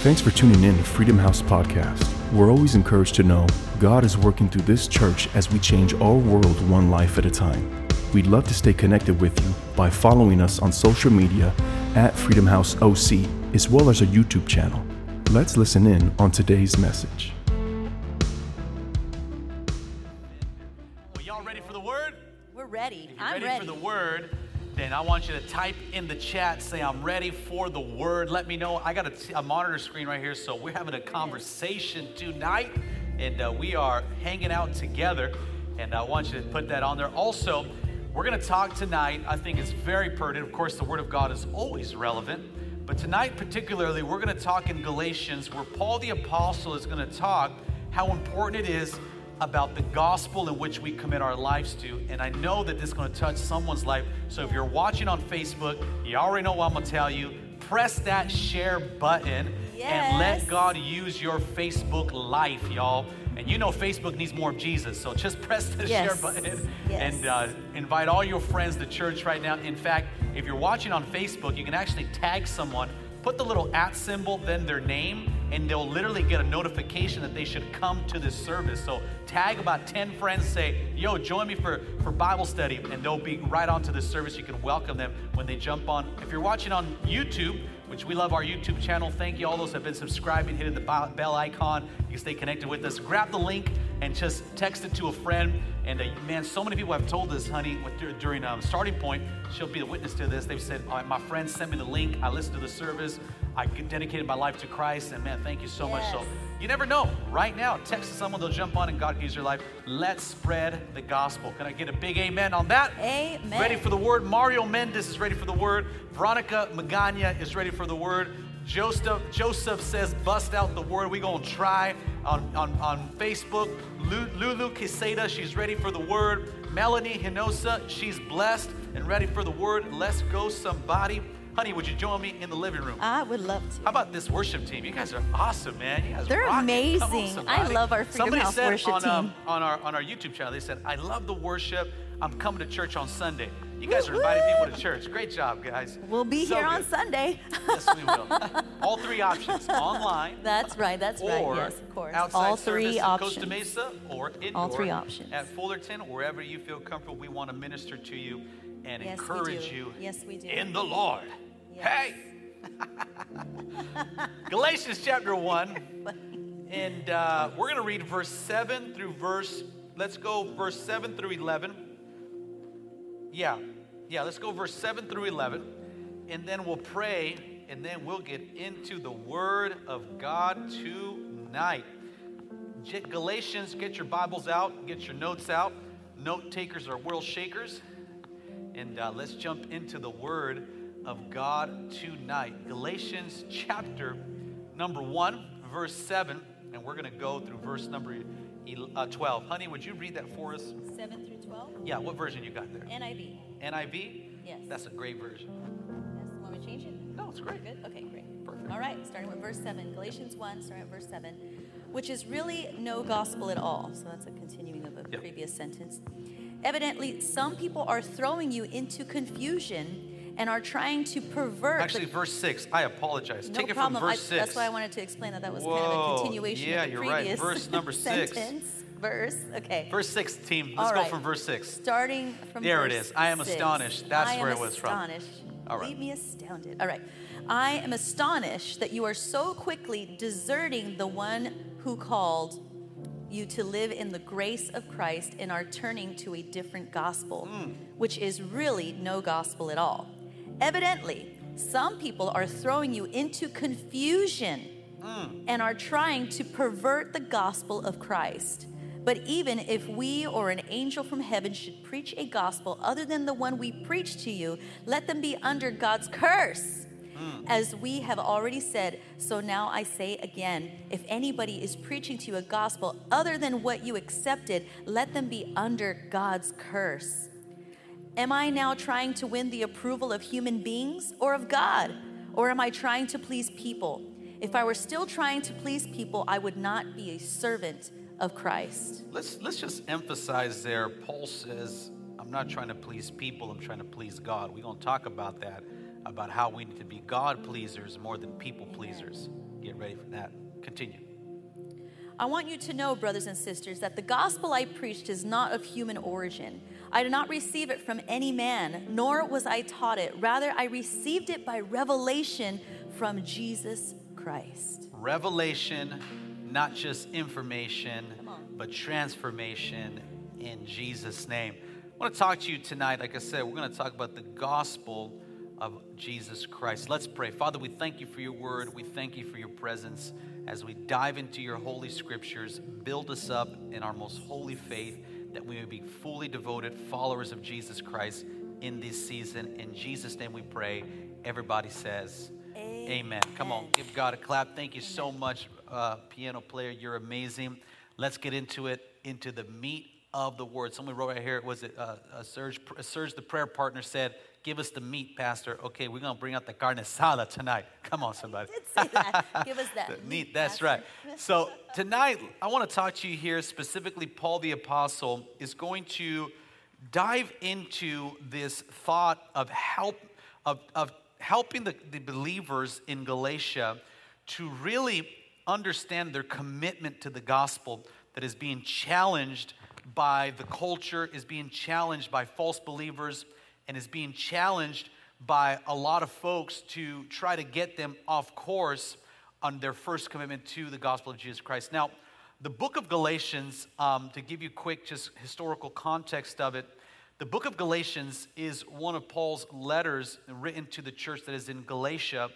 Thanks for tuning in to Freedom House Podcast. We're always encouraged to know God is working through this church as we change our world one life at a time. We'd love to stay connected with you by following us on social media at Freedom House OC, as well as our YouTube channel. Let's listen in on today's message. I want you to type in the chat, say, I'm ready for the word. Let me know. I got a, t- a monitor screen right here, so we're having a conversation tonight, and uh, we are hanging out together. And I want you to put that on there. Also, we're going to talk tonight. I think it's very pertinent. Of course, the Word of God is always relevant. But tonight, particularly, we're going to talk in Galatians, where Paul the Apostle is going to talk how important it is about the gospel in which we commit our lives to. And I know that this is going to touch someone's life. So if you're watching on Facebook, you already know what I'm going to tell you. Press that share button and let God use your Facebook life, y'all. And you know Facebook needs more of Jesus. So just press the share button Yes. and uh, invite all your friends to church right now. In fact, if you're watching on Facebook, you can actually tag someone, put the little at symbol, then their name, and they'll literally get a notification that they should come to this service. So tag about 10 friends, say, yo, join me for, for Bible study, and they'll be right onto this service. You can welcome them when they jump on. If you're watching on YouTube, which we love our YouTube channel, thank you all those have been subscribing, hitting the bell icon. You can stay connected with us. Grab the link and just text it to a friend. And uh, man, so many people have told us, honey, with- during um, starting point, she'll be a witness to this. They've said, "Uh, my friend sent me the link. I listened to the service. I dedicated my life to Christ. And man, thank you so much. So you never know. Right now, text to someone, they'll jump on and God can use your life. Let's spread the gospel. Can I get a big amen on that? Amen. Ready for the word. Mario Mendes is ready for the word. Veronica Magana is ready for the word. Joseph, Joseph says, bust out the word. We're going to try on, on, on Facebook. Lulu Quesada, she's ready for the word. Melanie Hinosa, she's blessed and ready for the word. Let's go, somebody. Honey, would you join me in the living room? I would love to. How about this worship team? You guys are awesome, man. You guys They're rock. Come on, amazing. I love our Freedom Somebody House said worship on, um, team. on our on our YouTube channel, they said, "I love the worship. I'm coming to church on Sunday." You guys are inviting people to church. Great job, guys. We'll be So here on. Sunday. Yes, we will. All three options: online, That's right. That's right. Yes, of course. outside All service three in options. Costa Mesa, or indoor All three options. at Fullerton, wherever you feel comfortable. We want to minister to you and Yes, encourage you. Yes. In the Lord. Yes. Hey. Galatians chapter 1. And uh, we're going to read verse 7 through verse, let's go verse 7 through 11. Yeah, yeah, let's go verse 7 through 11. And then we'll pray, and then we'll get into the Word of God tonight. Galatians, get your Bibles out, get your notes out. Note takers are world shakers. And uh, let's jump into the Word of God tonight. Galatians chapter number 1, verse 7. And we're going to go through verse number uh, 12. Honey, would you read that for us? 7 through 12. Yeah, what version you got there? NIV. NIV? Yes. That's a great version. Yes. Want me to change it? No, it's great. Good? Okay, great. Perfect. All right, starting with verse 7. Galatians 1, starting at verse 7, which is really no gospel at all. So that's a continuing of a Yep. previous sentence. Evidently, some people are throwing you into confusion and are trying to pervert. Actually, verse 6. I apologize. no Take it problem. from verse I, 6. That's why I wanted to explain that that was kind of a continuation yeah, of the you're right. previous Verse number six. sentence. Verse, okay. Verse 6, team. Let's go right. from verse 6. Starting from There it is. I am six. astonished. That's where it was from. astonished. All right. Leave me astounded. All right. I am astonished that you are so quickly deserting the one who called you to live in the grace of Christ and are turning to a different gospel, Hmm. which is really no gospel at all. Evidently, some people are throwing you into confusion Hmm. and are trying to pervert the gospel of Christ. But even if we or an angel from heaven should preach a gospel other than the one we preach to you, let them be under God's curse. As we have already said, so now I say again if anybody is preaching to you a gospel other than what you accepted, let them be under God's curse. Am I now trying to win the approval of human beings or of God? Or am I trying to please people? If I were still trying to please people, I would not be a servant of Christ. Let's, let's just emphasize there. Paul says, I'm not trying to please people, I'm trying to please God. We're going to talk about that, about how we need to be God pleasers more than people pleasers. get ready for that. Continue. I want you to know, brothers and sisters, that the gospel I preached is not of human origin. I did not receive it from any man, nor was I taught it. Rather, I received it by revelation from Jesus Christ. Revelation, not just information, but transformation in Jesus' name. I want to talk to you tonight. Like I said, we're going to talk about the gospel of Jesus Christ. Let's pray. Father, we thank you for your word. We thank you for your presence as we dive into your holy scriptures. Build us up in our most holy faith that we may be fully devoted followers of Jesus Christ in this season. In Jesus' name we pray. Everybody says, Amen. Amen. Come on, give God a clap. Thank you so much, uh, piano player. You're amazing. Let's get into it, into the meat of the word. Someone wrote right here, was it uh, uh, Serge, Serge, the prayer partner, said, Give us the meat, Pastor. Okay, we're going to bring out the carne asada tonight. Come on, somebody. did say that. Give us that meat. meat that's right. So tonight, I want to talk to you here specifically. Paul the Apostle is going to dive into this thought of help of, of helping the, the believers in Galatia to really understand their commitment to the gospel that is being challenged by the culture, is being challenged by false believers and is being challenged by a lot of folks to try to get them off course on their first commitment to the gospel of Jesus Christ. Now, the book of Galatians, um, to give you quick, just historical context of it, the book of Galatians is one of Paul's letters written to the church that is in Galatia.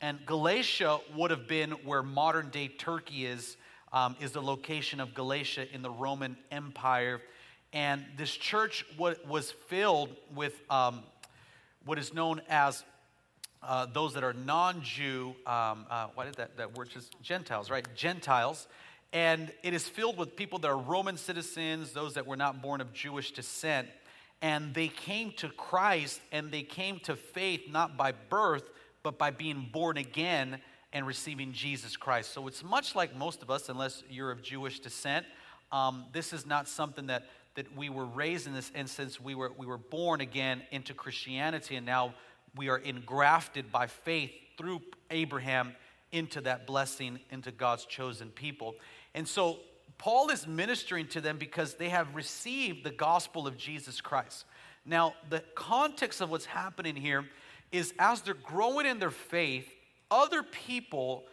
And Galatia would have been where modern day Turkey is, um, is the location of Galatia in the Roman Empire. And this church was filled with um, what is known as uh, those that are non Jew, um, uh, why did that, that word just Gentiles, right? Gentiles. And it is filled with people that are Roman citizens, those that were not born of Jewish descent. And they came to Christ and they came to faith not by birth, but by being born again and receiving Jesus Christ. So it's much like most of us, unless you're of Jewish descent. Um, this is not something that that we were raised in this instance, we were, we were born again into Christianity, and now we are engrafted by faith through Abraham into that blessing, into God's chosen people. And so Paul is ministering to them because they have received the gospel of Jesus Christ. Now, the context of what's happening here is as they're growing in their faith, other people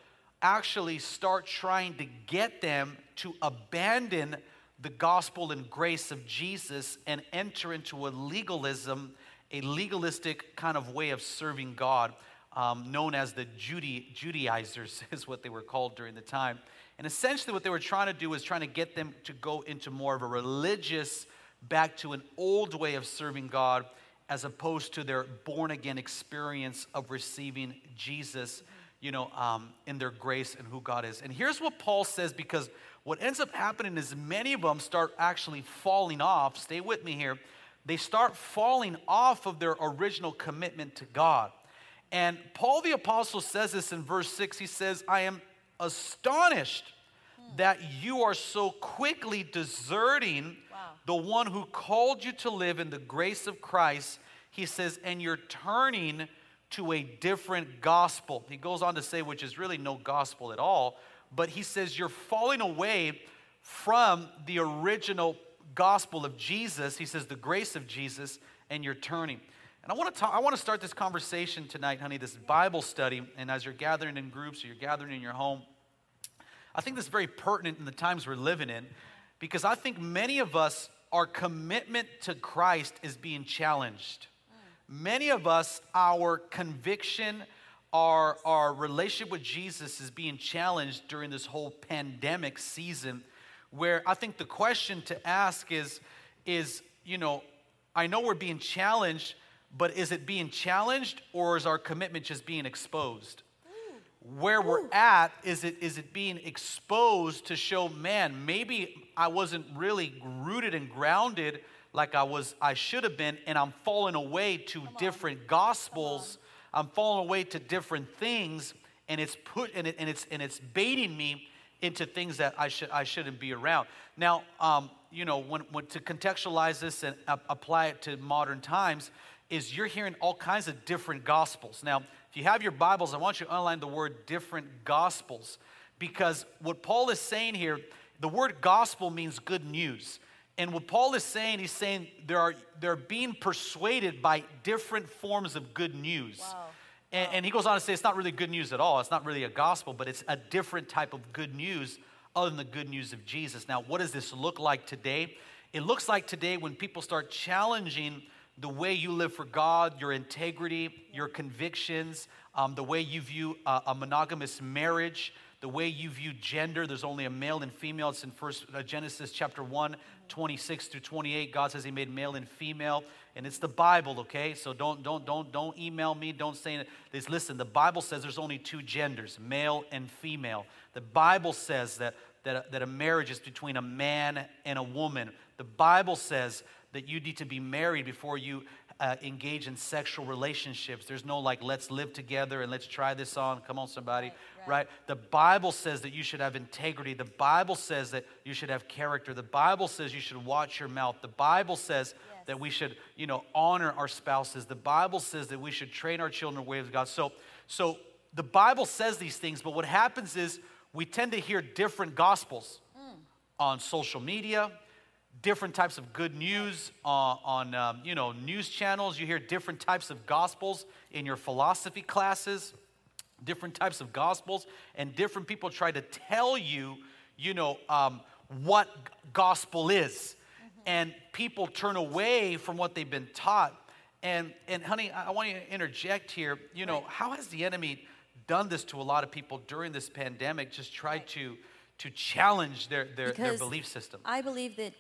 actually start trying to get them to abandon the gospel and grace of Jesus and enter into a legalism, a legalistic kind of way of serving God, um, known as the Judy, Judaizers, is what they were called during the time. And essentially, what they were trying to do was trying to get them to go into more of a religious, back to an old way of serving God, as opposed to their born again experience of receiving Jesus, you know, um, in their grace and who God is. And here's what Paul says because what ends up happening is many of them start actually falling off. Stay with me here. They start falling off of their original commitment to God. And Paul the Apostle says this in verse 6. He says, I am astonished that you are so quickly deserting wow. the one who called you to live in the grace of Christ. He says, and you're turning to a different gospel. He goes on to say, which is really no gospel at all, but he says you're falling away from the original gospel of Jesus. He says the grace of Jesus, and you're turning. And I want to talk, I want to start this conversation tonight, honey, this Bible study. And as you're gathering in groups or you're gathering in your home, I think this is very pertinent in the times we're living in because I think many of us, our commitment to Christ is being challenged. Mm. Many of us, our conviction, our, our relationship with Jesus is being challenged during this whole pandemic season, where I think the question to ask is, is, you know, I know we're being challenged, but is it being challenged or is our commitment just being exposed? Where we're at, is it, is it being exposed to show, man, maybe I wasn't really rooted and grounded like I was, I should have been, and I'm falling away to different gospels I'm falling away to different things, and it's put and, it, and it's and it's baiting me into things that I should I shouldn't be around. Now, um, you know, when, when to contextualize this and apply it to modern times, is you're hearing all kinds of different gospels. Now, if you have your Bibles, I want you to underline the word different gospels because what Paul is saying here, the word gospel means good news. And what Paul is saying, he's saying there are, they're being persuaded by different forms of good news. Wow. And, and he goes on to say it's not really good news at all. It's not really a gospel, but it's a different type of good news other than the good news of Jesus. Now, what does this look like today? It looks like today when people start challenging the way you live for God, your integrity, your convictions, um, the way you view a, a monogamous marriage, the way you view gender. There's only a male and female. It's in First uh, Genesis chapter 1, 26 through 28. God says He made male and female, and it's the Bible, okay? So don't don't don't don't email me. Don't say this. Listen, the Bible says there's only two genders, male and female. The Bible says that that a, that a marriage is between a man and a woman. The Bible says that you need to be married before you uh, engage in sexual relationships. There's no like, let's live together and let's try this on. Come on, somebody. Right, The Bible says that you should have integrity. The Bible says that you should have character. The Bible says you should watch your mouth. The Bible says yes. that we should, you know, honor our spouses. The Bible says that we should train our children in the way of God. So, so the Bible says these things, but what happens is we tend to hear different gospels mm. on social media different types of good news on, on um, you know news channels you hear different types of gospels in your philosophy classes different types of gospels and different people try to tell you you know um, what gospel is mm-hmm. and people turn away from what they've been taught and and honey i want you to interject here you know right. how has the enemy done this to a lot of people during this pandemic just tried right. to to challenge their their, their belief system i believe that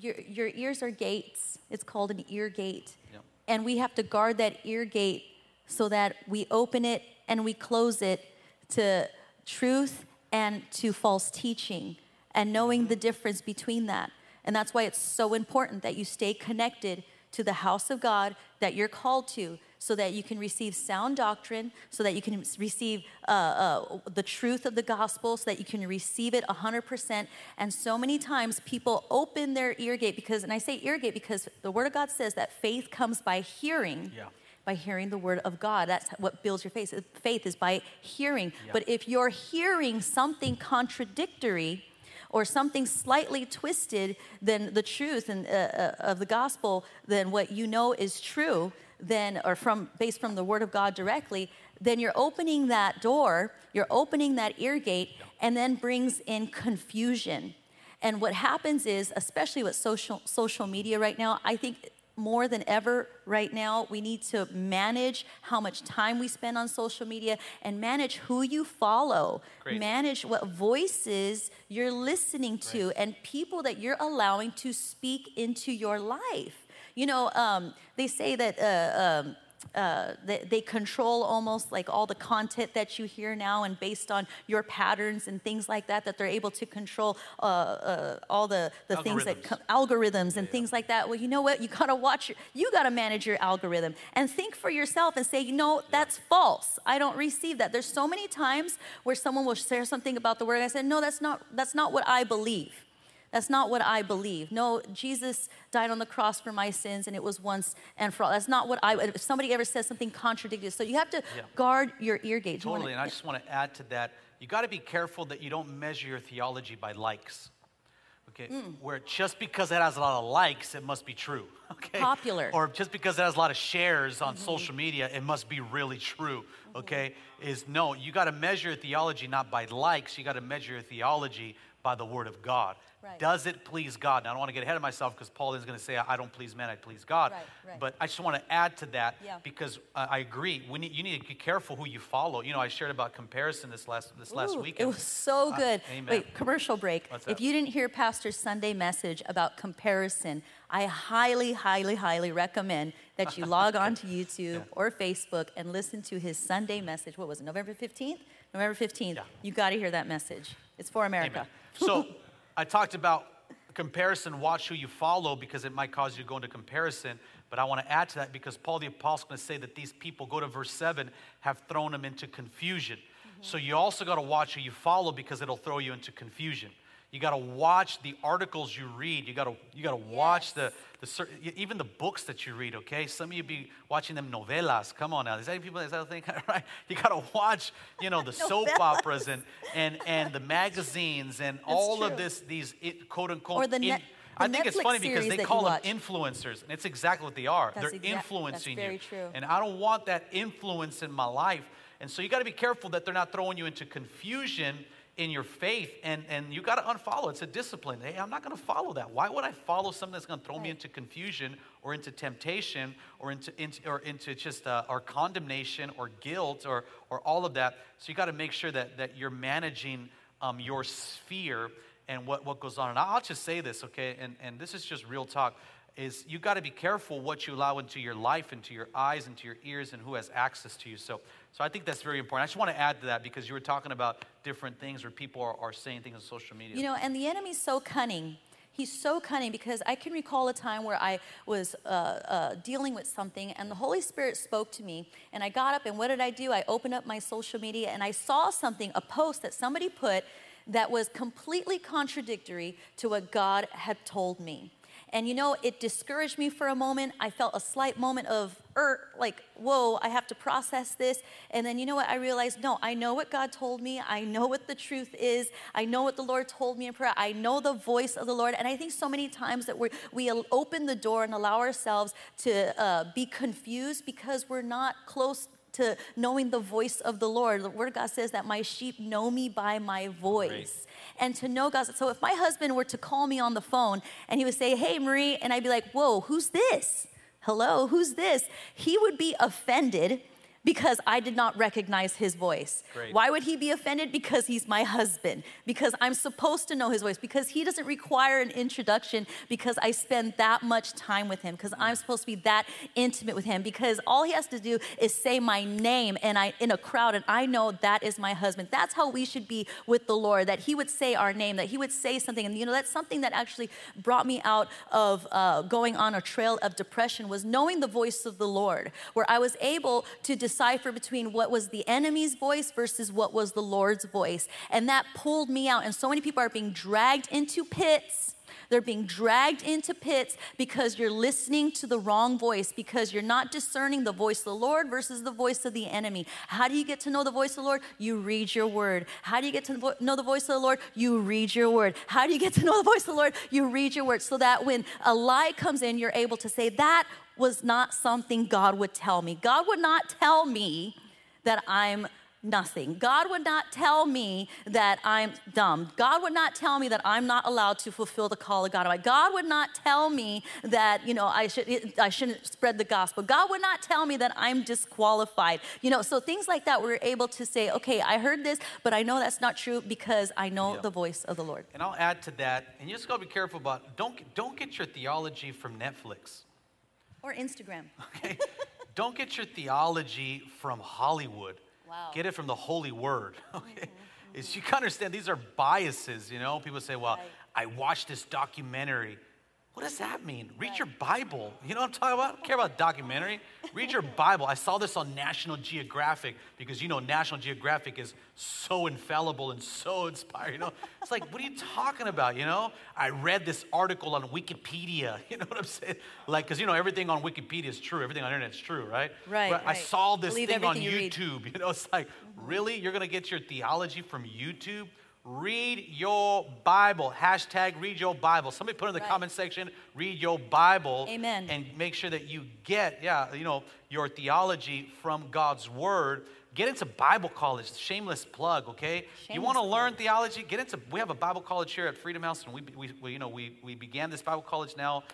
your, your ears are gates. It's called an ear gate. Yep. And we have to guard that ear gate so that we open it and we close it to truth and to false teaching and knowing the difference between that. And that's why it's so important that you stay connected to the house of God that you're called to so that you can receive sound doctrine, so that you can receive uh, uh, the truth of the gospel, so that you can receive it 100%. And so many times people open their ear gate because, and I say ear gate because the Word of God says that faith comes by hearing. Yeah by hearing the word of God. That's what builds your faith. Faith is by hearing. Yeah. But if you're hearing something contradictory or something slightly twisted than the truth and, uh, uh, of the gospel, than what you know is true, then or from based from the word of god directly then you're opening that door you're opening that ear gate and then brings in confusion and what happens is especially with social social media right now i think more than ever right now we need to manage how much time we spend on social media and manage who you follow Great. manage what voices you're listening to right. and people that you're allowing to speak into your life you know, um, they say that uh, um, uh, they, they, control almost like all the content that you hear now, and based on your patterns and things like that, that they're able to control uh, uh, all the, the things that algorithms and yeah, things like that. Well, you know what? You gotta watch. You gotta manage your algorithm and think for yourself and say, you know, yeah. that's false. I don't receive that. There's so many times where someone will share something about the word. And I said, no, that's not. That's not what I believe. That's not what I believe. No, Jesus died on the cross for my sins and it was once and for all. That's not what I, if somebody ever says something contradictory. So you have to yeah. guard your ear gate. Totally. Wanna, and I just want to add to that you got to be careful that you don't measure your theology by likes. Okay, mm. where just because it has a lot of likes, it must be true. Okay, popular. Or just because it has a lot of shares on mm-hmm. social media, it must be really true. Mm-hmm. Okay, mm-hmm. is no, you got to measure your theology not by likes. You got to measure your theology by the Word of God. Right. Does it please God? Now, I don't want to get ahead of myself because Paul is going to say, I don't please men, I please God. Right, right. But I just want to add to that yeah. because uh, I agree. We need, you need to be careful who you follow. You know, I shared about comparison this last, this Ooh, last weekend. It was so good. Uh, Wait, commercial break. If you didn't hear Pastor's Sunday message about comparison, I highly, highly, highly recommend that you log on to YouTube yeah. or Facebook and listen to his Sunday message. What was it, November 15th? November 15th. Yeah. You got to hear that message. It's for America. So, I talked about comparison, watch who you follow because it might cause you to go into comparison. But I want to add to that because Paul the Apostle is going to say that these people, go to verse 7, have thrown them into confusion. Mm-hmm. So you also got to watch who you follow because it'll throw you into confusion. You got to watch the articles you read. You got to you got to watch Yes. the the even the books that you read. Okay, some of you be watching them novelas. Come on now, is that people? Is that a thing? right? You got to watch, you know, the soap operas and and and the magazines and all true. of this these it, quote unquote. Or the in- net- I the think it's funny because they call them influencers, and it's exactly what they are. That's They're that's influencing you. true. And I don't want that influence in my life. And so you got to be careful that they're not throwing you into confusion in your faith and, and you got to unfollow. It's a discipline. Hey, I'm not going to follow that. Why would I follow something that's going to throw me into confusion or into temptation or into, into, or into just uh, or condemnation or guilt or, or all of that? So you got to make sure that, that you're managing um, your sphere and what, what goes on. And I'll just say this, okay, and, and this is just real talk, is you've got to be careful what you allow into your life, into your eyes, into your ears, and who has access to you. So, so I think that's very important. I just want to add to that because you were talking about different things where people are, are saying things on social media. You know, and the enemy's so cunning. He's so cunning because I can recall a time where I was uh, uh, dealing with something and the Holy Spirit spoke to me. And I got up and what did I do? I opened up my social media and I saw something, a post that somebody put that was completely contradictory to what God had told me. And you know, it discouraged me for a moment. I felt a slight moment of, er, like, whoa, I have to process this. And then you know what? I realized, no, I know what God told me. I know what the truth is. I know what the Lord told me in prayer. I know the voice of the Lord. And I think so many times that we we open the door and allow ourselves to uh, be confused because we're not close to knowing the voice of the Lord. The Word of God says that my sheep know me by my voice. And to know God. So if my husband were to call me on the phone and he would say, Hey, Marie, and I'd be like, Whoa, who's this? Hello, who's this? He would be offended because I did not recognize his voice. Great. Why would he be offended? Because he's my husband, because I'm supposed to know his voice, because he doesn't require an introduction, because I spend that much time with him, because I'm supposed to be that intimate with him, because all he has to do is say my name and I in a crowd and I know that is my husband. That's how we should be with the Lord, that he would say our name, that he would say something. And you know, that's something that actually brought me out of uh, going on a trail of depression was knowing the voice of the Lord, where I was able to decipher between what was the enemy's voice versus what was the Lord's voice. And that pulled me out. And so many people are being dragged into pits. They're being dragged into pits because you're listening to the wrong voice, because you're not discerning the voice of the Lord versus the voice of the enemy. How do you get to know the voice of the Lord? You read your word. How do you get to know the voice of the Lord? You read your word. How do you get to know the voice of the Lord? You read your word so that when a lie comes in, you're able to say, That was not something God would tell me. God would not tell me that I'm nothing. God would not tell me that I'm dumb. God would not tell me that I'm not allowed to fulfill the call of God. God would not tell me that, you know, I should I shouldn't spread the gospel. God would not tell me that I'm disqualified. You know, so things like that we're able to say, "Okay, I heard this, but I know that's not true because I know Yeah. the voice of the Lord." And I'll add to that, and you just got to be careful about don't don't get your theology from Netflix. Or Instagram. Okay, don't get your theology from Hollywood. Wow. Get it from the Holy Word. Okay, mm-hmm, is mm-hmm. you can understand these are biases. You know, people say, "Well, Right. I watched this documentary." What does that mean? Read your Bible. You know what I'm talking about? I don't care about documentary. Read your Bible. I saw this on National Geographic because you know National Geographic is so infallible and so inspiring. You know, it's like, what are you talking about? You know, I read this article on Wikipedia. You know what I'm saying? Like, because you know everything on Wikipedia is true. Everything on the internet is true, right? Right, But I saw this Believe thing on everything you read. YouTube. You know, it's like, really? You're gonna get your theology from YouTube? Read your Bible. Hashtag read your Bible. Somebody put in the Right. comment section, read your Bible. Amen. And make sure that you get, yeah, you know, your theology from God's Word. Get into Bible college. Shameless plug, okay? Shameless you want to learn theology? Get into. We have a Bible college here at Freedom House, and we, we, we you know, we, we began this Bible college now.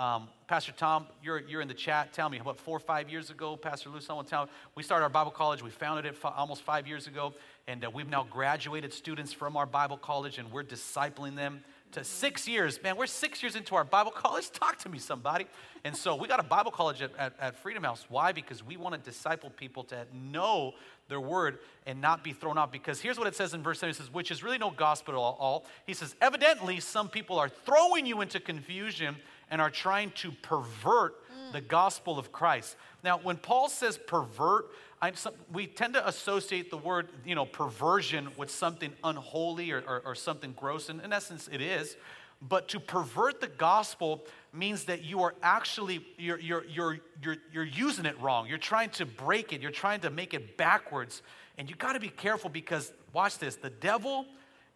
Um, Pastor Tom, you're, you're in the chat. Tell me, about four or five years ago, Pastor Lou, someone tell we started our Bible college. We founded it fi- almost five years ago, and uh, we've now graduated students from our Bible college, and we're discipling them to six years. Man, we're six years into our Bible college. Talk to me, somebody. And so we got a Bible college at, at, at Freedom House. Why? Because we want to disciple people to know their word and not be thrown off. Because here's what it says in verse 7 it says, which is really no gospel at all. He says, evidently, some people are throwing you into confusion and are trying to pervert mm. the gospel of Christ. Now, when Paul says pervert, I, some, we tend to associate the word, you know, perversion with something unholy or, or, or something gross, and in essence, it is. But to pervert the gospel means that you are actually you're, you're, you're, you're, you're using it wrong. You're trying to break it. You're trying to make it backwards. And you got to be careful because watch this. The devil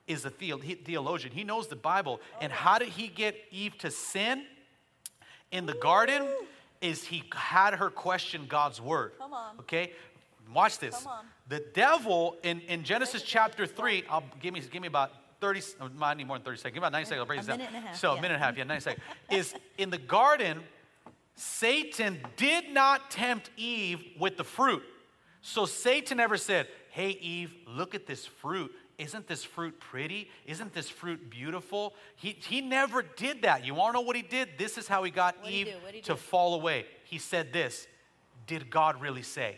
is a theologian. He knows the Bible. And how did he get Eve to sin in the garden? Is he had her question God's word. Come on. Okay? Watch this. Come on. The devil in, in Genesis chapter 3, I'll, give, me, give me about 30, I need more than 30 seconds. Give me about 90 seconds. I'll break A this down. minute and a half, So, a minute and a half, yeah, 90 seconds. Is in the garden, Satan did not tempt Eve with the fruit. So Satan never said, Hey, Eve, look at this fruit. Isn't this fruit pretty? Isn't this fruit beautiful? He, he never did that. You want to know what he did? This is how he got What'd Eve he to fall away. He said this Did God really say?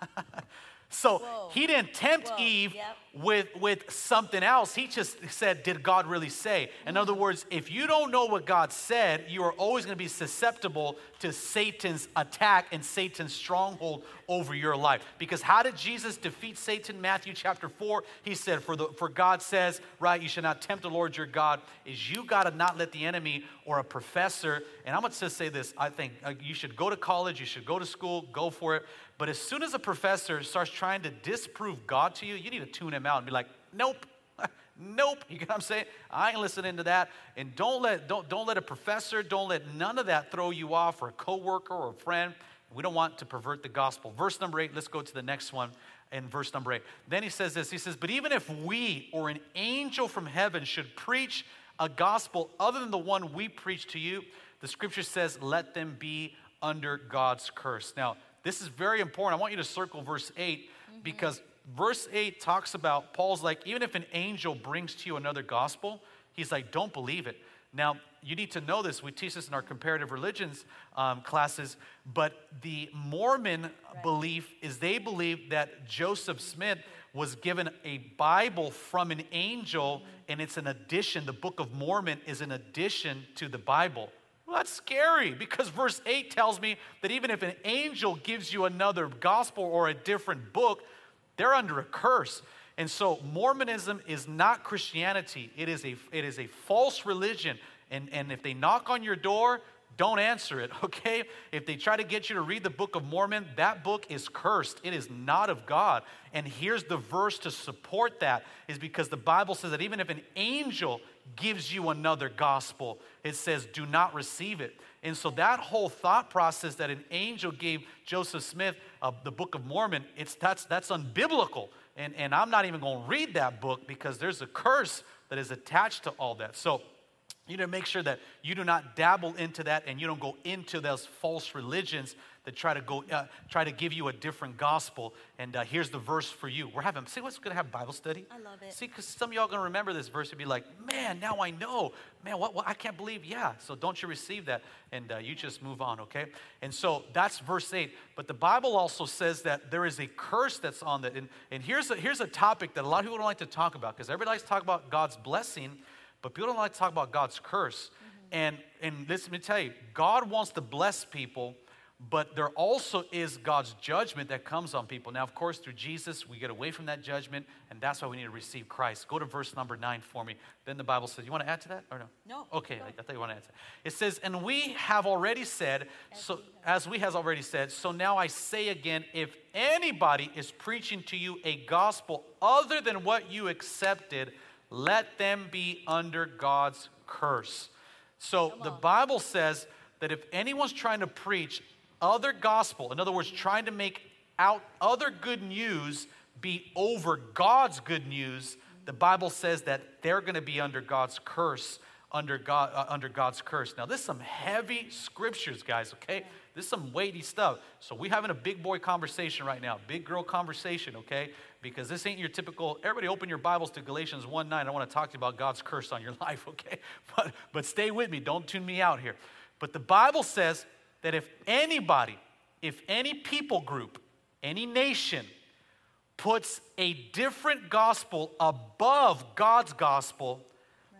so Whoa. he didn't tempt Whoa, Eve yep. With, with something else. He just said, Did God really say? In other words, if you don't know what God said, you are always going to be susceptible to Satan's attack and Satan's stronghold over your life. Because how did Jesus defeat Satan? Matthew chapter 4, he said, For, the, for God says, right, you should not tempt the Lord your God, is you got to not let the enemy or a professor, and I'm going to just say this I think uh, you should go to college, you should go to school, go for it. But as soon as a professor starts trying to disprove God to you, you need to tune him out and be like, nope. Nope, you get what I'm saying? I ain't listening to that. And don't let don't don't let a professor, don't let none of that throw you off, or a coworker or a friend. We don't want to pervert the gospel. Verse number eight, let's go to the next one. In verse number eight. Then he says this: He says, But even if we or an angel from heaven should preach a gospel other than the one we preach to you, the scripture says, Let them be under God's curse. Now, this is very important. I want you to circle verse 8 mm-hmm. because verse 8 talks about Paul's like, even if an angel brings to you another gospel, he's like, don't believe it. Now, you need to know this. We teach this in our comparative religions um, classes, but the Mormon belief is they believe that Joseph Smith was given a Bible from an angel, and it's an addition. The Book of Mormon is an addition to the Bible. Well, that's scary because verse 8 tells me that even if an angel gives you another gospel or a different book, they're under a curse. And so Mormonism is not Christianity. It is a, it is a false religion. And, and if they knock on your door, don't answer it, okay? If they try to get you to read the Book of Mormon, that book is cursed. It is not of God. And here's the verse to support that is because the Bible says that even if an angel gives you another gospel, it says, do not receive it. And so that whole thought process that an angel gave Joseph Smith uh, the Book of Mormon, it's, that's, that's unbiblical. And, and I'm not even going to read that book because there's a curse that is attached to all that. So you need to make sure that you do not dabble into that and you don't go into those false religions that try to go uh, try to give you a different gospel. And uh, here's the verse for you. We're having see what's going to have Bible study. I love it. See, because some of y'all going to remember this verse and be like, man, now I know. Man, what, what? I can't believe. Yeah. So don't you receive that and uh, you just move on, okay? And so that's verse eight. But the Bible also says that there is a curse that's on that. And, and here's a, here's a topic that a lot of people don't like to talk about because everybody likes to talk about God's blessing. But people don't like to talk about God's curse. And, and listen, let me tell you, God wants to bless people, but there also is God's judgment that comes on people. Now, of course, through Jesus, we get away from that judgment, and that's why we need to receive Christ. Go to verse number nine for me. Then the Bible says, You want to add to that or no? No, Okay. I, I thought you want to add to that. It says, And we have already said, so as we has already said, so now I say again, if anybody is preaching to you a gospel other than what you accepted, let them be under God's curse. So the Bible says that if anyone's trying to preach other gospel, in other words, trying to make out other good news be over God's good news, the Bible says that they're going to be under God's curse, under God, uh, under God's curse. Now, this is some heavy scriptures, guys. Okay, this is some weighty stuff. So we're having a big boy conversation right now, big girl conversation. Okay, because this ain't your typical. Everybody, open your Bibles to Galatians one nine. I want to talk to you about God's curse on your life. Okay, but but stay with me. Don't tune me out here. But the Bible says that if anybody, if any people group, any nation puts a different gospel above God's gospel,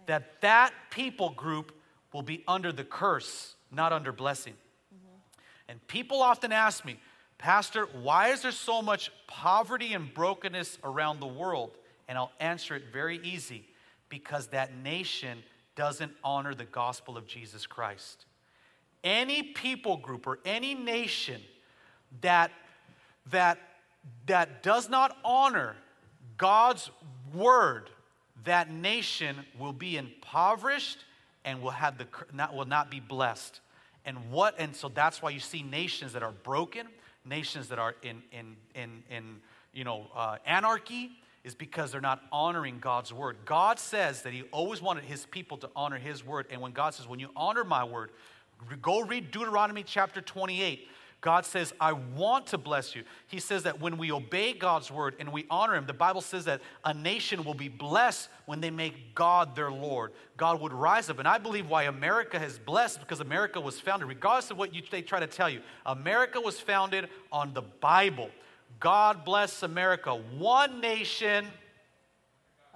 that that people group will be under the curse not under blessing. Mm-hmm. And people often ask me, Pastor, why is there so much poverty and brokenness around the world? And I'll answer it very easy because that nation doesn't honor the gospel of Jesus Christ. Any people group or any nation that that that does not honor God's word, that nation will be impoverished and will have the not will not be blessed. And what and so that's why you see nations that are broken, nations that are in in in in you know uh, anarchy is because they're not honoring God's word. God says that He always wanted His people to honor His word, and when God says, "When you honor My word," go read Deuteronomy chapter 28. God says, I want to bless you. He says that when we obey God's word and we honor Him, the Bible says that a nation will be blessed when they make God their Lord. God would rise up. And I believe why America has blessed because America was founded, regardless of what you, they try to tell you, America was founded on the Bible. God bless America. One nation.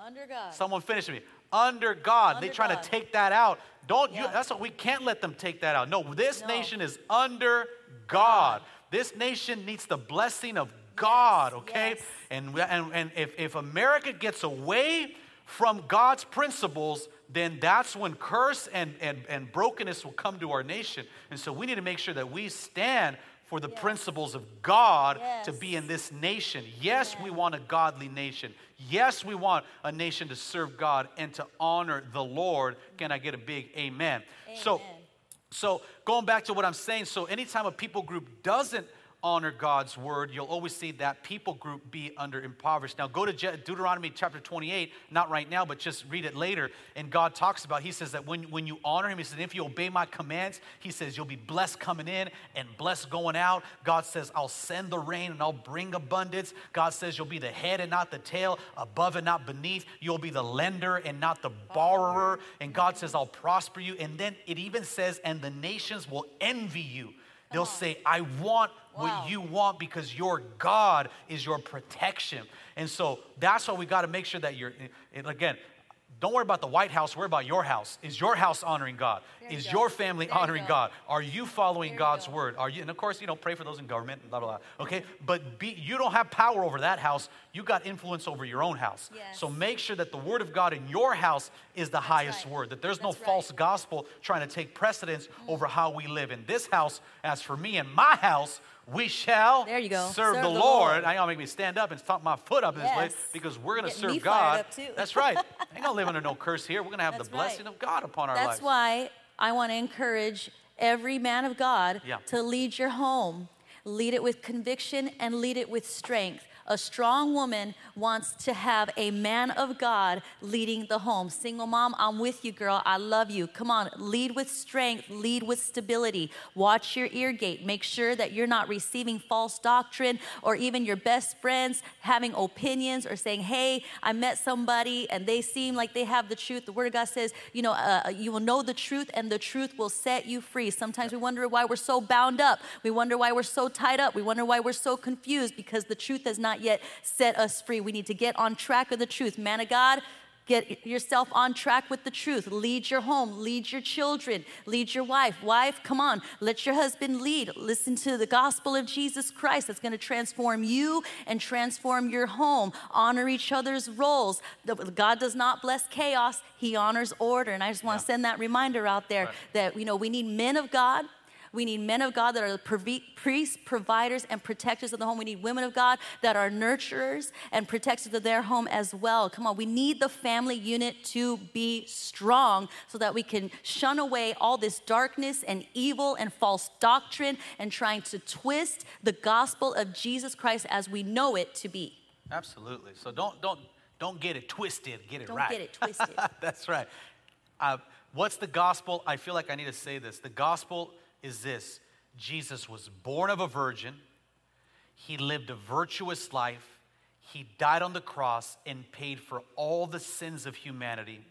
Under God. Someone finish me. Under God. Under they trying God. to take that out. Don't you that's what we can't let them take that out. No, this No. nation is under God. This nation needs the blessing of God, okay? yes. And, and, and if, if America gets away from God's principles, then that's when curse and, and, and brokenness will come to our nation. And so we need to make sure that we stand for the Yes. principles of God to be in this nation. Yes, we want a godly nation. Yes, we want a nation to serve God and to honor the Lord. Can I get a big amen? So, so going back to what I'm saying, so anytime a people group doesn't honor God's word, you'll always see that people group be under impoverished. Now go to Deuteronomy chapter 28, not right now, but just read it later. And God talks about, he says that when, when you honor him, he says, if you obey my commands, he says, you'll be blessed coming in and blessed going out. God says, I'll send the rain and I'll bring abundance. God says, you'll be the head and not the tail, above and not beneath. You'll be the lender and not the borrower. And God says, I'll prosper you. And then it even says, and the nations will envy you. They'll say, I want Wow. what you want because your God is your protection. And so that's why we got to make sure that you're, and again, don't worry about the White House, worry about your house. Is your house honoring God? There Is your family There honoring go. God? Are you following There God's go. word? Are you, and of course, you know, pray for those in government, blah, blah, blah. Okay? But be, you don't have power over that house. You got influence over your own house. Yes. So make sure that the word of God in your house is the highest right. word, that there's no right. false gospel trying to take precedence mm-hmm. over how we live. In this house, as for me and my house, we shall There you go. serve, Serve the, the Lord. Lord. I gotta make me stand up and stomp my foot up in this place because we're gonna serve God. That's right. I ain't gonna live under no curse here. We're gonna have That's the blessing right. of God upon our That's lives. why I want to encourage every man of God Yeah. to lead your home. Lead it with conviction and lead it with strength. A strong woman wants to have a man of God leading the home. Single mom, I'm with you, girl. I love you. Come on, lead with strength, lead with stability. Watch your ear gate. Make sure that you're not receiving false doctrine or even your best friends having opinions or saying, Hey, I met somebody and they seem like they have the truth. The Word of God says, You know, uh, you will know the truth and the truth will set you free. Sometimes we wonder why we're so bound up. We wonder why we're so tied up. We wonder why we're so confused because the truth has not yet set us free. We need to get on track with the truth. Man of God, Get yourself on track with the truth. Lead your home, lead your children, lead your wife. Wife, come on, let your husband lead. Listen to the gospel of Jesus Christ that's going to transform you and transform your home. Honor each other's roles. God does not bless chaos, He honors order. And I just want to send that reminder out there Right. that, you know, we need men of God. We need men of God that are priests, providers, and protectors of the home. We need women of God that are nurturers and protectors of their home as well. Come on, we need the family unit to be strong so that we can shun away all this darkness and evil and false doctrine and trying to twist the gospel of Jesus Christ as we know it to be. Absolutely. So don't don't don't get it twisted. Get it Don't right. get it twisted. That's right. Uh, what's the gospel? I feel like I need to say this. The gospel is this: Jesus was born of a virgin. He lived a virtuous life. He died on the cross and paid for all the sins of humanity.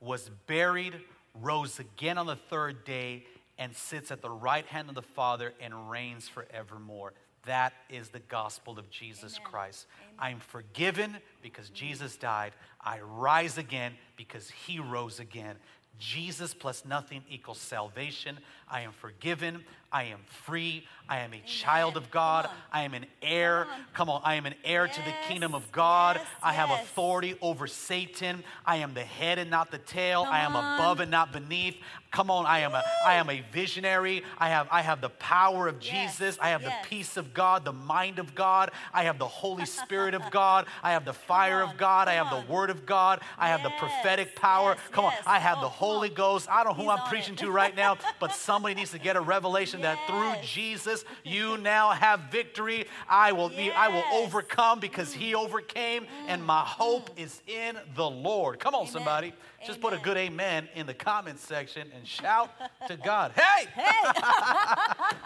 Was buried, rose again on the third day, and sits at the right hand of the Father and reigns forevermore. That is the gospel of Jesus Amen. Christ. I'm forgiven because Jesus died. I rise again because he rose again. Jesus plus nothing equals salvation. I am forgiven. I am free. I am a child of God. I am an heir. Come on. Come on. I am an heir to the kingdom of God. yes, I have yes. authority over Satan. I am the head and not the tail. Come I am on. above and not beneath. Come on. I am a I am a visionary. I have I have the power of Yes, Jesus. I have yes. the peace of God, the mind of God. I have the Holy Spirit of God. I have the fire of God. I have the word of God. I have the prophetic power. yes, Come on. I have Oh, the Holy. Ghost. I don't know who He's I'm preaching it. to right now, but somebody needs to get a revelation that through Jesus you now have victory. I will be I will Mm. overcome because he overcame and my hope is in the Lord. Come on Amen. somebody. Just put a good amen in the comments section and shout to God. Hey! Hey,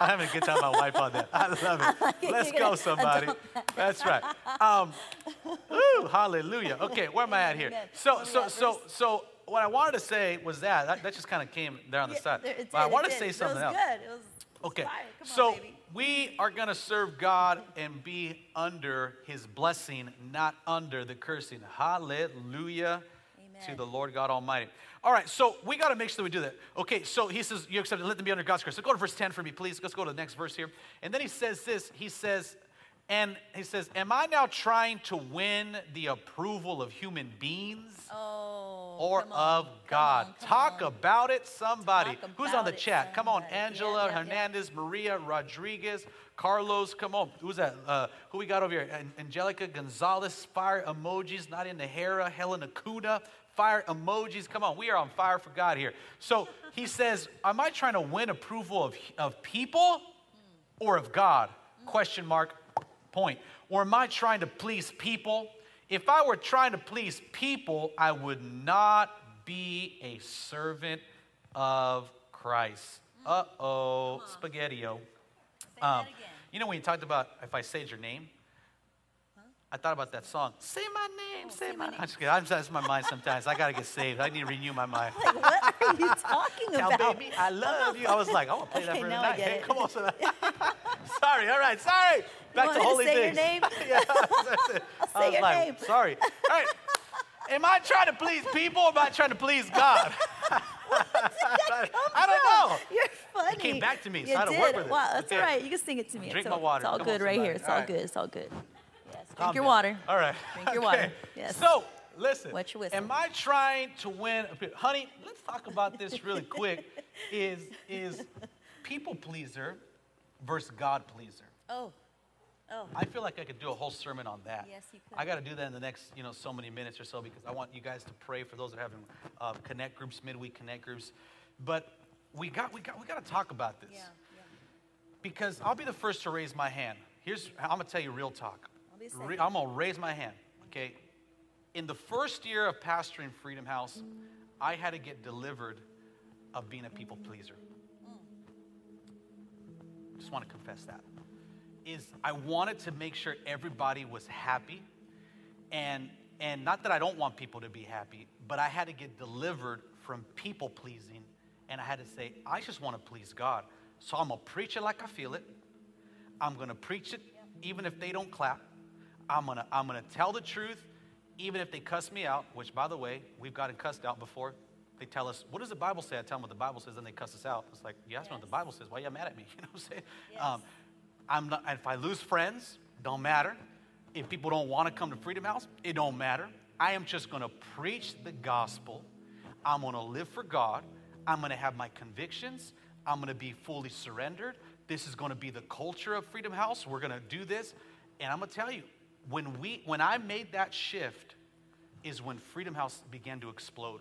I'm having a good time with my wife on that. I love it. Let's You're go, somebody. That's right. Um, ooh, hallelujah. Okay, where am I at here? So, so, so, so, what I wanted to say was that that, that just kind of came there on the Yeah, side. there- But I wanted to say something else. Good. It was, it was Okay. So on, we are going to serve God and be under His blessing, not under the cursing. Hallelujah to the Lord God Almighty. All right, so we got to make sure we do that. Okay, so he says, You accept it, let them be under God's curse. So go to verse 10 for me, please. Let's go to the next verse here. And then he says this He says, and he says, Am I now trying to win the approval of human beings? Oh, or of God. on, Talk on. about it, somebody. Who's on the chat? Come on, Angela yeah, yeah. Hernandez, Maria Rodriguez, Carlos. Come on, who's that? Uh, who we got over here? An- Angelica Gonzalez, fire emojis. Not in the Hera, Helen Akuda, fire emojis. Come on, we are on fire for God here. So he says, Am I trying to win approval of, of people or of God? Question mark, point. Or am I trying to please people? If I were trying to please people, I would not be a servant of Christ. Uh oh, spaghetti-o. Say that Um, again. you know when you talked about if I said your name? I thought about that song. Say my name, Oh, say, say my name. I'm just kidding. I'm that's my mind sometimes. I gotta get saved. I need to renew my mind. Like, what are you talking about? baby I love you. I was like, I want to play that Okay, for now I get Hey, come on, sorry. All right, sorry. Back want to me to holy say your name? yeah, that's it. I say your like, name. sorry. All right. Am I trying to please people or am I trying to please God? I don't know. You're funny. came back to me, so You I had to did. work with it. Wow, that's Okay. all right. You can sing it to me. Drink it's my all, water. It's all Come on, good right here. It's All all right. good. It's all good. Yes. Drink Calm your down. water. All right. Drink your Okay. water. Yes. So, listen. Wet your whistle. Am I trying to win? Honey, let's talk about this really quick. Is is people pleaser versus God pleaser? Oh. Oh. I feel like I could do a whole sermon on that. Yes, you could. I got to do that in the next, you know, so many minutes or so because I want you guys to pray for those that are having uh, connect groups, midweek connect groups. But we got, we got, we got to talk about this Yeah. Yeah. because I'll be the first to raise my hand. Here's, I'm gonna tell you real talk. I'll be the Re- I'm gonna raise my hand. Okay. In the first year of pastoring Freedom House, I had to get delivered of being a people pleaser. Just want to confess that. Is I wanted to make sure everybody was happy, and and not that I don't want people to be happy, but I had to get delivered from people pleasing, and I had to say I just want to please God. So I'm gonna preach it like I feel it. I'm gonna preach it even if they don't clap. I'm gonna I'm gonna tell the truth even if they cuss me out. Which by the way, we've gotten cussed out before. They tell us, what does the Bible say? I tell them what the Bible says, and they cuss us out. It's like, you asked me what the Bible says. Why are you mad at me? You know what I'm saying? Yes. Um, I'm not, if I lose friends, don't matter. If people don't want to come to Freedom House, it don't matter. I am just going to preach the gospel. I'm going to live for God. I'm going to have my convictions. I'm going to be fully surrendered. This is going to be the culture of Freedom House. We're going to do this. And I'm going to tell you, when we when I made that shift is when Freedom House began to explode.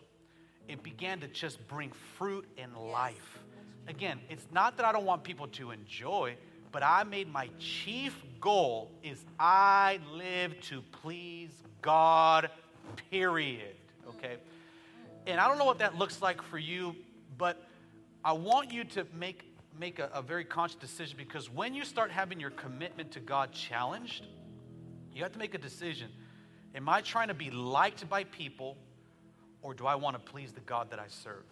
It began to just bring fruit and life. Again, it's not that I don't want people to enjoy, but I made my chief goal is I live to please God, period. Okay? And I don't know what that looks like for you, but I want you to make make a, a very conscious decision because when you start having your commitment to God challenged, you have to make a decision. Am I trying to be liked by people or do I want to please the God that I serve?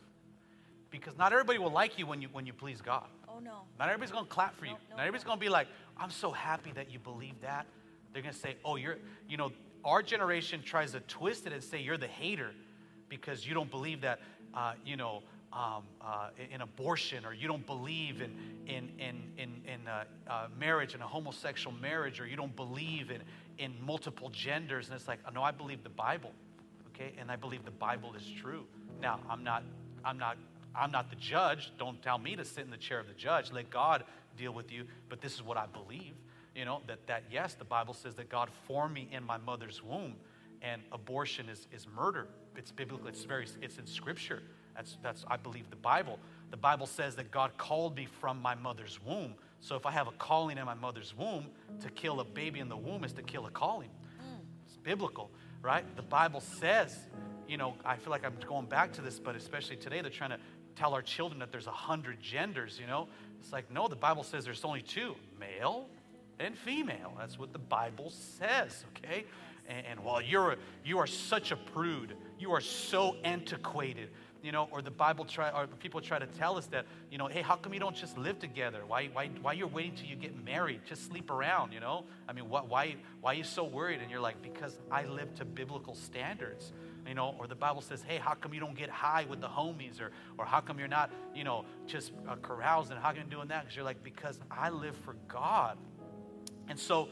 Because not everybody will like you when you when you please God. Oh no. Not everybody's gonna clap for you. No, no, Not everybody's gonna be like, I'm so happy that you believe that. They're gonna say, Oh, you're, you know, our generation tries to twist it and say you're the hater because you don't believe that, uh, you know, um, uh, in abortion or you don't believe in, in, in, in, in uh, uh, marriage and a homosexual marriage or you don't believe in, in multiple genders. And it's like, no, I believe the Bible, okay? And I believe the Bible is true. Now, I'm not, I'm not, I'm not the judge. Don't tell me to sit in the chair of the judge. Let God deal with you. But this is what I believe. You know, that, that yes, the Bible says that God formed me in my mother's womb and abortion is, is murder. It's biblical, it's very, it's in scripture. That's, that's, I believe the Bible. The Bible says that God called me from my mother's womb. So if I have a calling in my mother's womb, to kill a baby in the womb is to kill a calling. It's biblical, right? The Bible says, you know, I feel like I'm going back to this, but especially today, they're trying to tell our children that there's a hundred genders, you know? It's like, no, the Bible says there's only two male and female. That's what the Bible says, okay? And, and well, you're, you are such a prude. You are so antiquated you know, or the Bible try, or people try to tell us that, you know, hey, how come you don't just live together? Why, why, why you're waiting till you get married? Just sleep around, you know? I mean, what, why, why are you so worried? And you're like, because I live to biblical standards, you know, or the Bible says, hey, how come you don't get high with the homies? Or, or how come you're not, you know, just uh, carousing? How come you're doing that? Because you're like, because I live for God. And so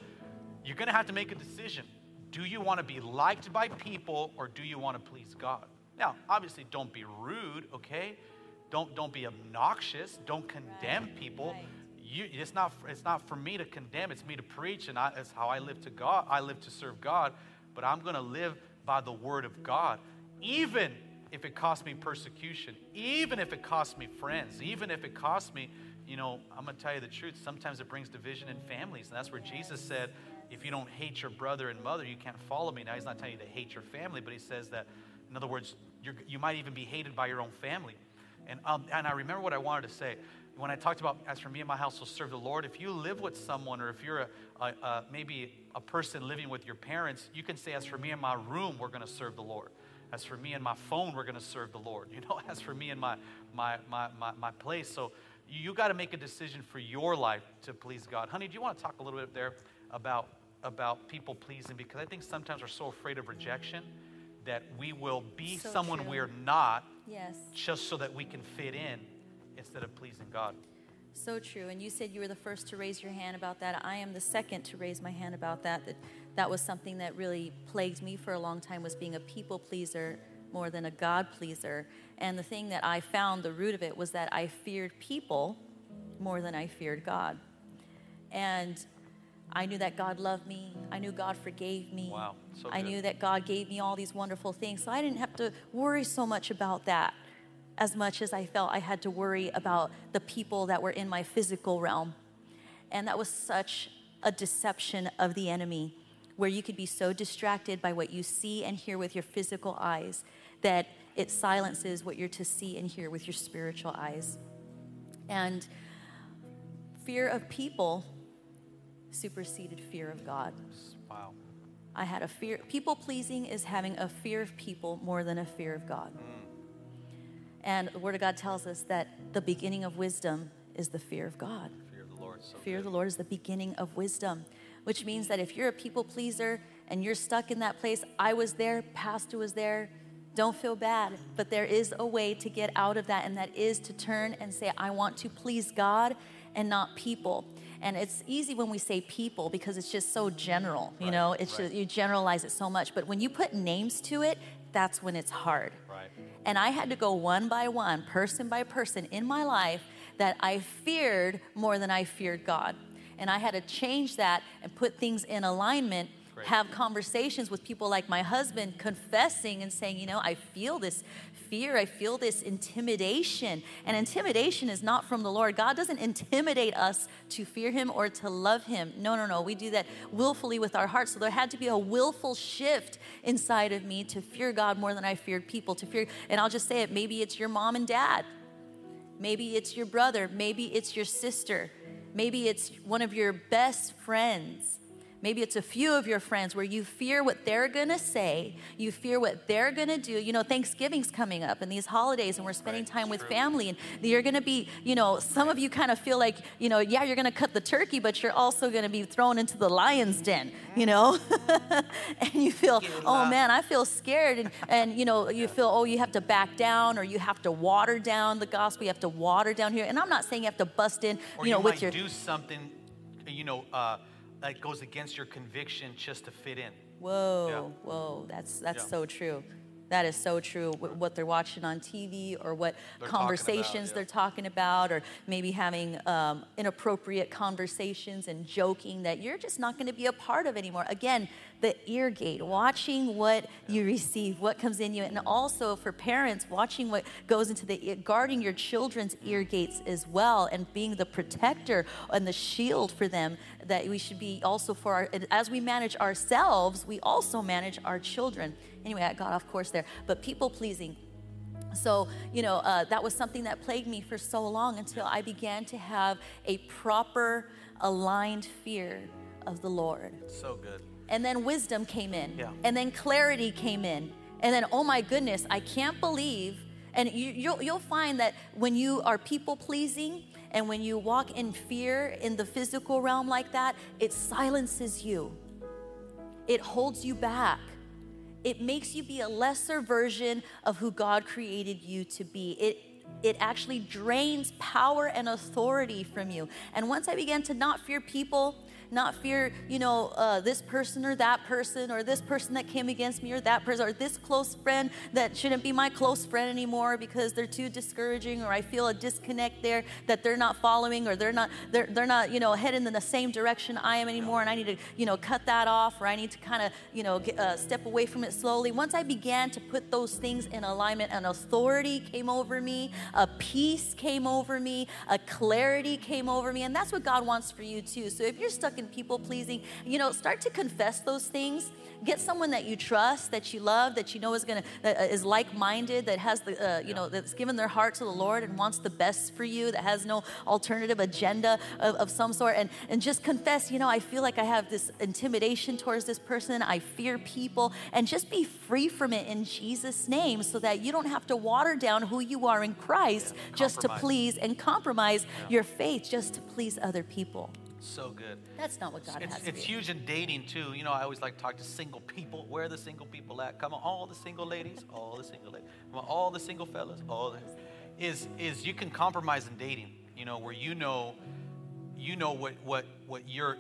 you're going to have to make a decision. Do you want to be liked by people or do you want to please God? Now, obviously, don't be rude, okay? Don't, don't be obnoxious. Don't condemn Right, people. right. You, it's, not, it's not for me to condemn, it's me to preach, and I, it's how I live to God. I live to serve God, but I'm going to live by the word of God, even if it costs me persecution, even if it costs me friends, even if it costs me, you know, I'm going to tell you the truth. Sometimes it brings division in families, and that's where Jesus said, if you don't hate your brother and mother, you can't follow me. Now, he's not telling you to hate your family, but he says that, in other words, you might even be hated by your own family. And, um, and I remember what I wanted to say. When I talked about, as for me and my house will serve the Lord, if you live with someone or if you're a, a, a, maybe a person living with your parents, you can say, as for me and my room, we're going to serve the Lord. As for me and my phone, we're going to serve the Lord. You know, as for me and my, my, my, my, my place. So you got to make a decision for your life to please God. Honey, do you want to talk a little bit there about, about people pleasing? Because I think sometimes we're so afraid of rejection that we will be So someone true. we're not Yes. just so that we can fit in instead of pleasing God. So true. And you said you were the first to raise your hand about that. I am the second to raise my hand about that. That that was something that really plagued me for a long time was being a people pleaser more than a God pleaser. And the thing that I found the root of it was that I feared people more than I feared God. And I knew that God loved me. I knew God forgave me. Wow, so I knew that God gave me all these wonderful things. So I didn't have to worry so much about that as much as I felt I had to worry about the people that were in my physical realm. And that was such a deception of the enemy, where you could be so distracted by what you see and hear with your physical eyes that it silences what you're to see and hear with your spiritual eyes. And fear of people superseded fear of God. Wow. I had a fear. People pleasing is having a fear of people more than a fear of God. Mm. And the Word of God tells us that the beginning of wisdom is the fear of God. Fear of the Lord. So Fear of the Lord is the beginning of wisdom, which means that if you're a people pleaser and you're stuck in that place, I was there, Pastor was there, don't feel bad. But there is a way to get out of that, and that is to turn and say, I want to please God and not people. And it's easy when we say people because it's just so general, you Right, know, it's right. just, you generalize it so much. But when you put names to it, that's when it's hard. Right. And I had to go one by one, person by person in my life that I feared more than I feared God. And I had to change that and put things in alignment, Great. have conversations with people like my husband, confessing and saying, you know, I feel this fear, I feel this intimidation. And intimidation is not from the Lord. God doesn't intimidate us to fear Him or to love Him. No, no, no. We do that willfully with our hearts. So there had to be a willful shift inside of me to fear God more than I feared people. To fear, and I'll just say it maybe it's your mom and dad. Maybe it's your brother. Maybe it's your sister. Maybe it's one of your best friends. Maybe it's a few of your friends where you fear what they're gonna say, you fear what they're gonna do. You know, Thanksgiving's coming up and these holidays, and we're spending Right, time with true. family, and you're gonna be, you know, some of you kind of feel like, you know, yeah, you're gonna cut the turkey, but you're also gonna be thrown into the lion's den, you know? and you feel, oh man, I feel scared. And, and, you know, you feel, oh, you have to back down or you have to water down the gospel, you have to water down here. And I'm not saying you have to bust in, Or you know, you with your. do something, you know, uh, that goes against your conviction just to fit in. Whoa, whoa, that's that's Yeah. so true. That is so true. What they're watching on TV or what They're talking about, conversations yeah. they're talking about, or maybe having um, inappropriate conversations and joking that you're just not going to be a part of anymore. Again, the ear gate, watching what you receive, what comes in you, and also for parents, watching what goes into the ear, guarding your children's ear gates as well, and being the protector and the shield for them. That we should be also for our, as we manage ourselves, we also manage our children. Anyway, I got off course there, but people pleasing. So, you know, uh, that was something that plagued me for so long until I began to have a proper, aligned fear of the Lord. So good. And then wisdom came in. Yeah. And then clarity came in. And then, oh my goodness, I can't believe. And you, you'll, you'll find that when you are people pleasing and when you walk in fear in the physical realm like that, it silences you, it holds you back. It makes you be a lesser version of who God created you to be. It it actually drains power and authority from you. And once I began to not fear people, not fear, you know, uh, this person or that person, or this person that came against me, or that person, or this close friend that shouldn't be my close friend anymore because they're too discouraging, or I feel a disconnect there that they're not following, or they're not, they're, they're not, you know, heading in the same direction I am anymore, and I need to, you know, cut that off, or I need to kind of, you know, get, uh, step away from it slowly. Once I began to put those things in alignment, an authority came over me, a peace came over me, a clarity came over me, and that's what God wants for you too. So if you're stuck in people pleasing, you know, start to confess those things. Get someone that you trust, that you love, that you know is gonna that uh, is like-minded, that has the uh, you know that's given their heart to the Lord and wants the best for you, that has no alternative agenda of, of some sort, and and just confess. You know, I feel like I have this intimidation towards this person. I fear people, and just be free from it in Jesus' name, so that you don't have to water down who you are in Christ just to please and compromise your faith just to please other people. So good. That's not what God It's, has. it's huge in dating too. You know, I always like to talk to single people. Where are the single people at? Come on, all the single ladies, all the single ladies, Come on, all the single fellas, all the is is you can compromise in dating. You know, where you know, you know what what what you're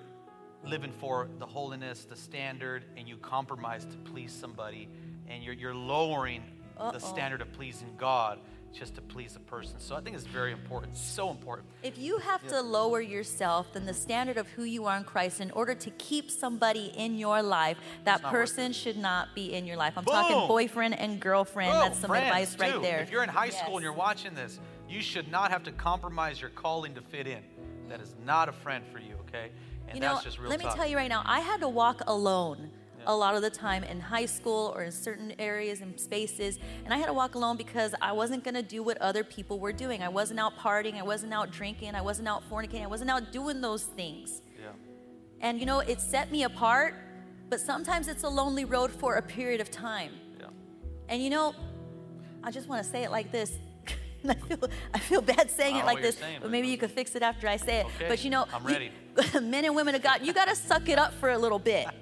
living for, the holiness, the standard, and you compromise to please somebody, and you're you're lowering Uh-oh. the standard of pleasing God just to please a person. So I think it's very important, so important. If you have to lower yourself than the standard of who you are in Christ in order to keep somebody in your life, that person should not be in your life. I'm Boom. talking boyfriend and girlfriend. Oh, That's some friends, advice right too. there. If you're in high school and you're watching this, you should not have to compromise your calling to fit in. That is not a friend for you, okay? And you know, that's just real let me tough. tell you right now, I had to walk alone a lot of the time in high school or in certain areas and spaces. And I had to walk alone because I wasn't going to do what other people were doing. I wasn't out partying, I wasn't out drinking, I wasn't out fornicating, I wasn't out doing those things. Yeah. And you know, it set me apart, but sometimes it's a lonely road for a period of time. Yeah. And you know, I just want to say it like this. I feel I feel bad saying it like this, saying, but maybe you could fix it after I say it. Okay, But you know, I'm ready. men and women of God, you got to suck it up for a little bit.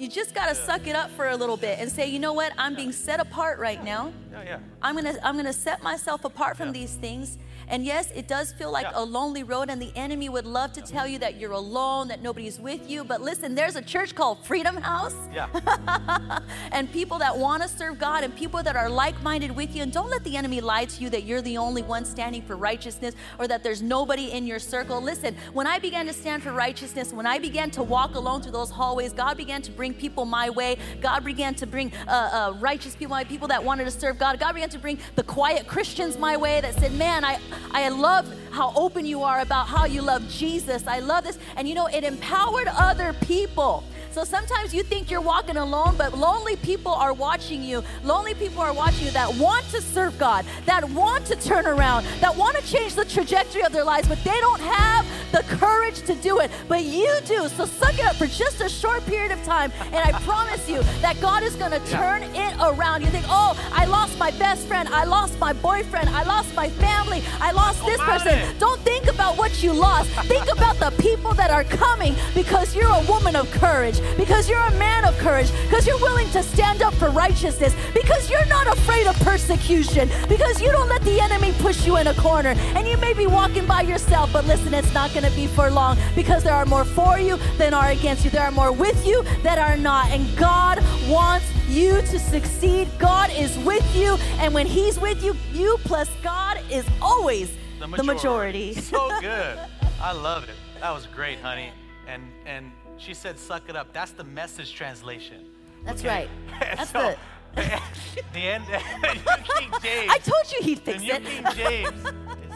You just got to suck it up for a little bit and say, you know what? I'm being set apart right now. Yeah, yeah. I'm gonna I'm gonna set myself apart from Yeah. these things. And yes, it does feel like Yeah. a lonely road, and the enemy would love to tell you that you're alone, that nobody's with you. But listen, there's a church called Freedom House Yeah. and people that want to serve God and people that are like minded with you. And don't let the enemy lie to you that you're the only one standing for righteousness or that there's nobody in your circle. Listen, when I began to stand for righteousness, when I began to walk alone through those hallways, God began to bring people my way. God began to bring uh, uh, righteous people, my people that wanted to serve God. God began to bring the quiet Christians my way that said, Man, I, I love how open you are about how you love Jesus. I love this. And you know, it empowered other people. So sometimes you think you're walking alone, but lonely people are watching you. Lonely people are watching you that want to serve God, that want to turn around, that want to change the trajectory of their lives, but they don't have the courage to do it, but you do. So suck it up for just a short period of time, and I promise you that God is going to turn it around. You think, oh, I lost my best friend, I lost my boyfriend, I lost my family, I lost this person. Don't think about what you lost. Think about the people that are coming because you're a woman of courage, because you're a man of courage, because you're willing to stand up for righteousness, because you're not afraid of persecution, because you don't let the enemy push you in a corner. And you may be walking by yourself, but listen, it's not going to be for long because there are more for you than are against you. There are more with you that are not. And God wants you to succeed. God is with you. And when He's with you, you plus God is always the majority. The majority. so good. I love it. That was great, honey. And and she said, "Suck it up." That's the message translation. That's okay? right. That's so, the the end. King James. I told you he'd fix the it. New King James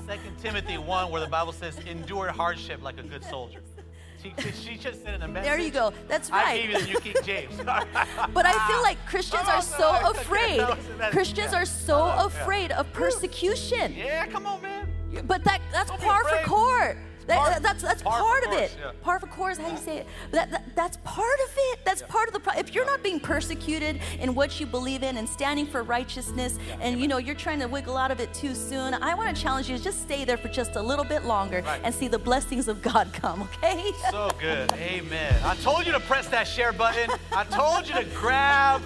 Second Timothy one, where the Bible says, "Endure hardship like a good soldier." She, she just said in a message. There you go. That's right. I gave you the New King James. but I feel like Christians oh, are so no, afraid. No, Christians yeah. are so uh, afraid yeah. of persecution. Yeah, come on, man. But that that's par for court. That, that's that's part, part of, of it. Yeah. Part of course, how do you say it. That, that, that's part of it. That's yeah. part of the. Pro- if you're not being persecuted in what you believe in and standing for righteousness, yeah. and you know you're trying to wiggle out of it too soon, I want to challenge you to just stay there for just a little bit longer right. and see the blessings of God come. Okay? So good. Amen. I told you to press that share button. I told you to grab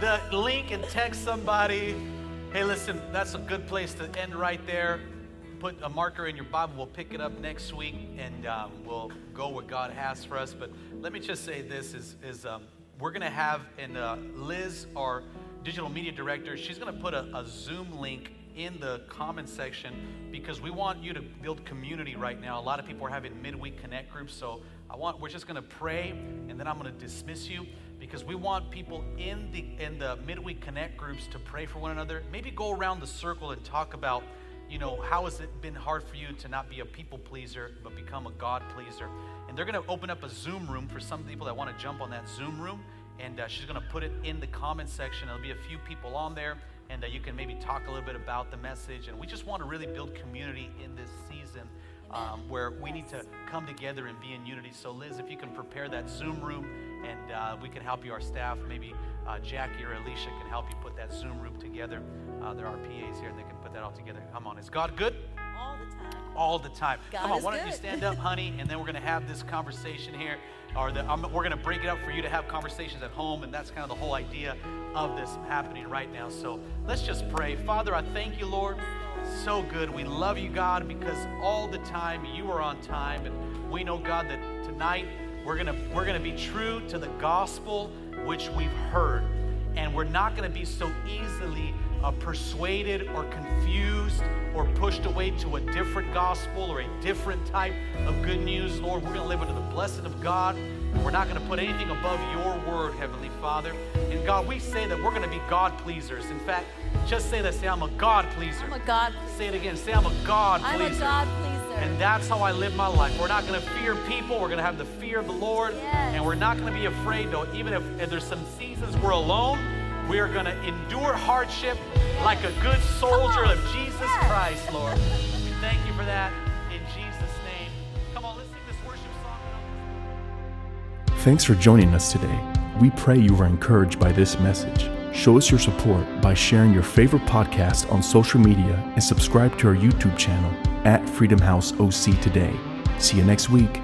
the link and text somebody. Hey, listen, that's a good place to end right there put a marker in your Bible. We'll pick it up next week and um, we'll go what God has for us. But let me just say this is, is um, we're going to have, and uh, Liz, our digital media director, she's going to put a, a Zoom link in the comment section because we want you to build community right now. A lot of people are having midweek connect groups, so I want we're just going to pray and then I'm going to dismiss you because we want people in the in the midweek connect groups to pray for one another. Maybe go around the circle and talk about you know, how has it been hard for you to not be a people pleaser, but become a God pleaser? And they're going to open up a Zoom room for some people that want to jump on that Zoom room. And uh, she's going to put it in the comment section. There'll be a few people on there, and uh, you can maybe talk a little bit about the message. And we just want to really build community in this season um, where we need to come together and be in unity. So, Liz, if you can prepare that Zoom room, and uh, we can help you, our staff, maybe uh, Jackie or Alicia can help you put that Zoom room together. Uh, there are PAs here, and they can put that all together. Come on. Is God good? All the time. All the time. God Come on. Why don't you stand up, honey, and then we're going to have this conversation here. Or the, um, we're going to break it up for you to have conversations at home, and that's kind of the whole idea of this happening right now. So let's just pray. Father, I thank you, Lord. So good. We love you, God, because all the time you are on time, and we know, God, that tonight we're gonna we're gonna be true to the gospel which we've heard, and we're not gonna be so easily uh, persuaded or confused or pushed away to a different gospel or a different type of good news, Lord. We're to live under the blessing of God. We're not going to put anything above your word, Heavenly Father. And God, we say that we're going to be God pleasers. In fact, just say that. Say, I'm a God pleaser. I'm a God. Say it again. Say, I'm a God pleaser. I'm a God pleaser. And that's how I live my life. We're not going to fear people. We're going to have the fear of the Lord. Yes. And we're not going to be afraid, though, even if, if there's some seasons we're alone we are going to endure hardship like a good soldier of Jesus Christ, Lord. We thank you for that in Jesus' name. Come on, let's sing this worship song. Thanks for joining us today. We pray you were encouraged by this message. Show us your support by sharing your favorite podcast on social media and subscribe to our YouTube channel at Freedom House OC today. See you next week.